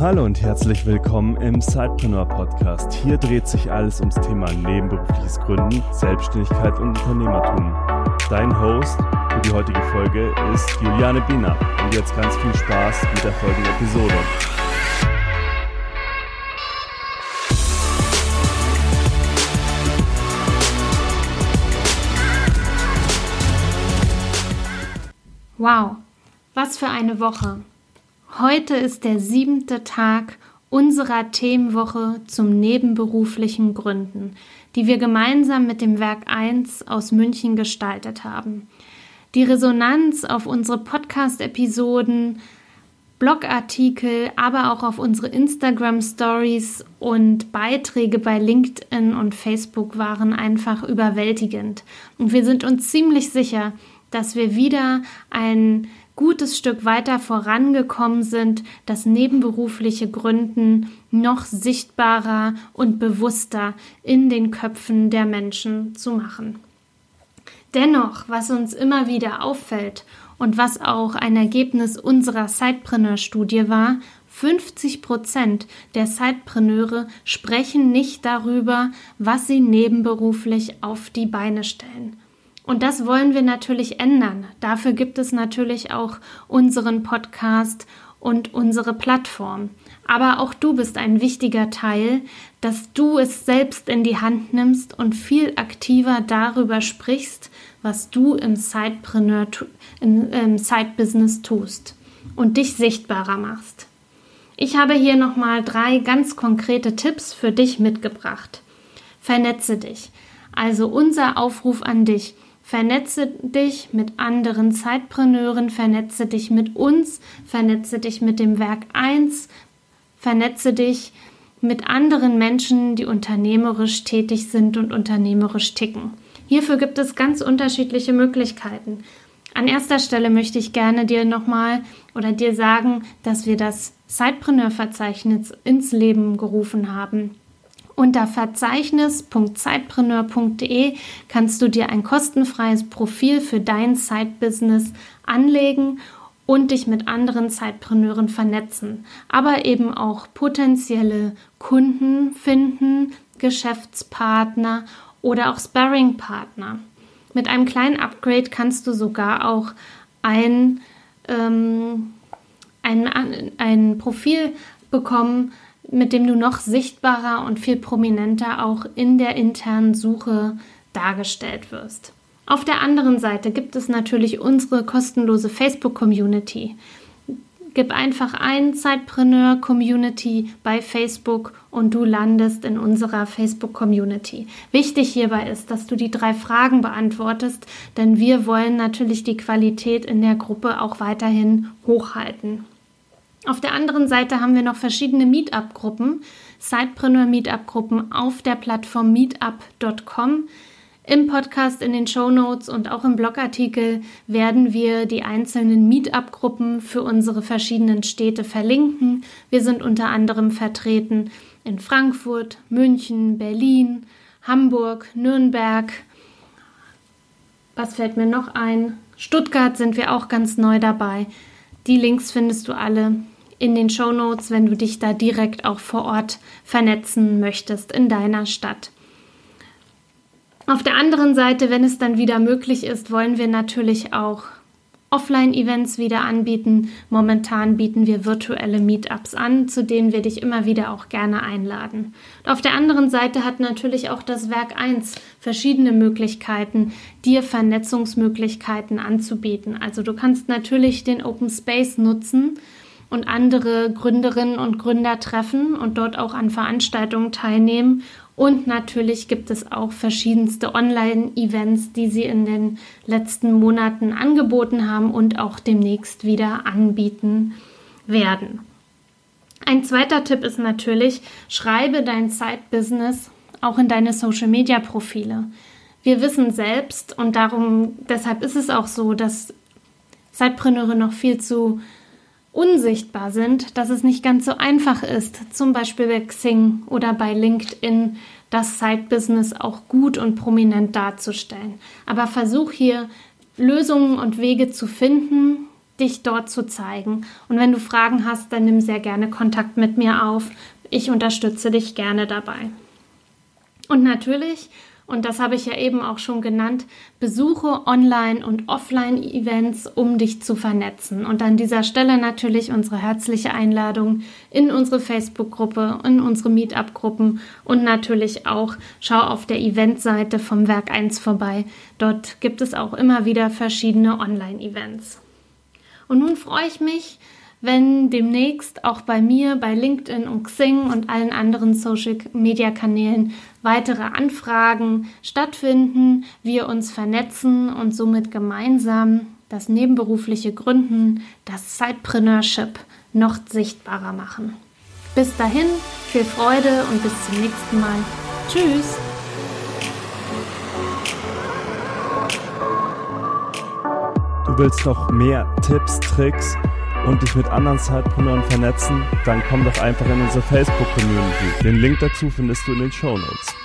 Hallo und herzlich willkommen im Sidepreneur Podcast. Hier dreht sich alles ums Thema nebenberufliches Gründen, Selbstständigkeit und Unternehmertum. Dein Host für die heutige Folge ist Juliane Biener. Und jetzt ganz viel Spaß mit der folgenden Episode. Wow, was für eine Woche. Heute ist der siebte Tag unserer Themenwoche zum nebenberuflichen Gründen, die wir gemeinsam mit dem Werk 1 aus München gestaltet haben. Die Resonanz auf unsere Podcast-Episoden, Blogartikel, aber auch auf unsere Instagram-Stories und Beiträge bei LinkedIn und Facebook waren einfach überwältigend. Und wir sind uns ziemlich sicher, dass wir wieder ein gutes Stück weiter vorangekommen sind, das nebenberufliche Gründen noch sichtbarer und bewusster in den Köpfen der Menschen zu machen. Dennoch, was uns immer wieder auffällt und was auch ein Ergebnis unserer Sidepreneur-Studie war, 50 Prozent der Sidepreneure sprechen nicht darüber, was sie nebenberuflich auf die Beine stellen. Und das wollen wir natürlich ändern. Dafür gibt es natürlich auch unseren Podcast und unsere Plattform. Aber auch du bist ein wichtiger Teil, dass du es selbst in die Hand nimmst und viel aktiver darüber sprichst, was du im Sidepreneur, im, im Side-Business tust und dich sichtbarer machst. Ich habe hier nochmal drei ganz konkrete Tipps für dich mitgebracht. Vernetze dich. Also unser Aufruf an dich. Vernetze dich mit anderen Zeitpreneuren, vernetze dich mit uns, vernetze dich mit dem Werk 1, vernetze dich mit anderen Menschen, die unternehmerisch tätig sind und unternehmerisch ticken. Hierfür gibt es ganz unterschiedliche Möglichkeiten. An erster Stelle möchte ich gerne dir nochmal oder dir sagen, dass wir das Zeitpreneur-Verzeichnis ins Leben gerufen haben. Unter verzeichnis.zeitpreneur.de kannst du dir ein kostenfreies Profil für dein Side-Business anlegen und dich mit anderen Zeitpreneuren vernetzen, aber eben auch potenzielle Kunden finden, Geschäftspartner oder auch Sparring-Partner. Mit einem kleinen Upgrade kannst du sogar auch ein, ähm, ein, ein Profil bekommen, mit dem du noch sichtbarer und viel prominenter auch in der internen Suche dargestellt wirst. Auf der anderen Seite gibt es natürlich unsere kostenlose Facebook-Community. Gib einfach ein Zeitpreneur Community bei Facebook und du landest in unserer Facebook Community. Wichtig hierbei ist, dass du die drei Fragen beantwortest, denn wir wollen natürlich die Qualität in der Gruppe auch weiterhin hochhalten. Auf der anderen Seite haben wir noch verschiedene Meetup-Gruppen, Sidepreneur-Meetup-Gruppen auf der Plattform meetup.com. Im Podcast, in den Show Notes und auch im Blogartikel werden wir die einzelnen Meetup-Gruppen für unsere verschiedenen Städte verlinken. Wir sind unter anderem vertreten in Frankfurt, München, Berlin, Hamburg, Nürnberg. Was fällt mir noch ein? Stuttgart sind wir auch ganz neu dabei. Die Links findest du alle in den Show Notes, wenn du dich da direkt auch vor Ort vernetzen möchtest in deiner Stadt. Auf der anderen Seite, wenn es dann wieder möglich ist, wollen wir natürlich auch Offline-Events wieder anbieten. Momentan bieten wir virtuelle Meetups an, zu denen wir dich immer wieder auch gerne einladen. Und auf der anderen Seite hat natürlich auch das Werk 1 verschiedene Möglichkeiten, dir Vernetzungsmöglichkeiten anzubieten. Also du kannst natürlich den Open Space nutzen und andere Gründerinnen und Gründer treffen und dort auch an Veranstaltungen teilnehmen und natürlich gibt es auch verschiedenste Online-Events, die sie in den letzten Monaten angeboten haben und auch demnächst wieder anbieten werden. Ein zweiter Tipp ist natürlich, schreibe dein Side-Business auch in deine Social-Media-Profile. Wir wissen selbst und darum, deshalb ist es auch so, dass Sidepreneure noch viel zu unsichtbar sind, dass es nicht ganz so einfach ist, zum Beispiel bei Xing oder bei LinkedIn das Side-Business auch gut und prominent darzustellen. Aber versuch hier Lösungen und Wege zu finden, dich dort zu zeigen. Und wenn du Fragen hast, dann nimm sehr gerne Kontakt mit mir auf. Ich unterstütze dich gerne dabei. Und natürlich und das habe ich ja eben auch schon genannt, besuche Online- und Offline-Events, um dich zu vernetzen. Und an dieser Stelle natürlich unsere herzliche Einladung in unsere Facebook-Gruppe, in unsere Meetup-Gruppen und natürlich auch schau auf der Eventseite vom Werk 1 vorbei. Dort gibt es auch immer wieder verschiedene Online-Events. Und nun freue ich mich, wenn demnächst auch bei mir, bei LinkedIn und Xing und allen anderen Social-Media-Kanälen weitere Anfragen stattfinden, wir uns vernetzen und somit gemeinsam das nebenberufliche Gründen, das Sidepreneurship noch sichtbarer machen. Bis dahin, viel Freude und bis zum nächsten Mal. Tschüss! Du willst noch mehr Tipps, Tricks und dich mit anderen Zeitpreneuren vernetzen, dann komm doch einfach in unsere Facebook-Community. Den Link dazu findest du in den Show Notes.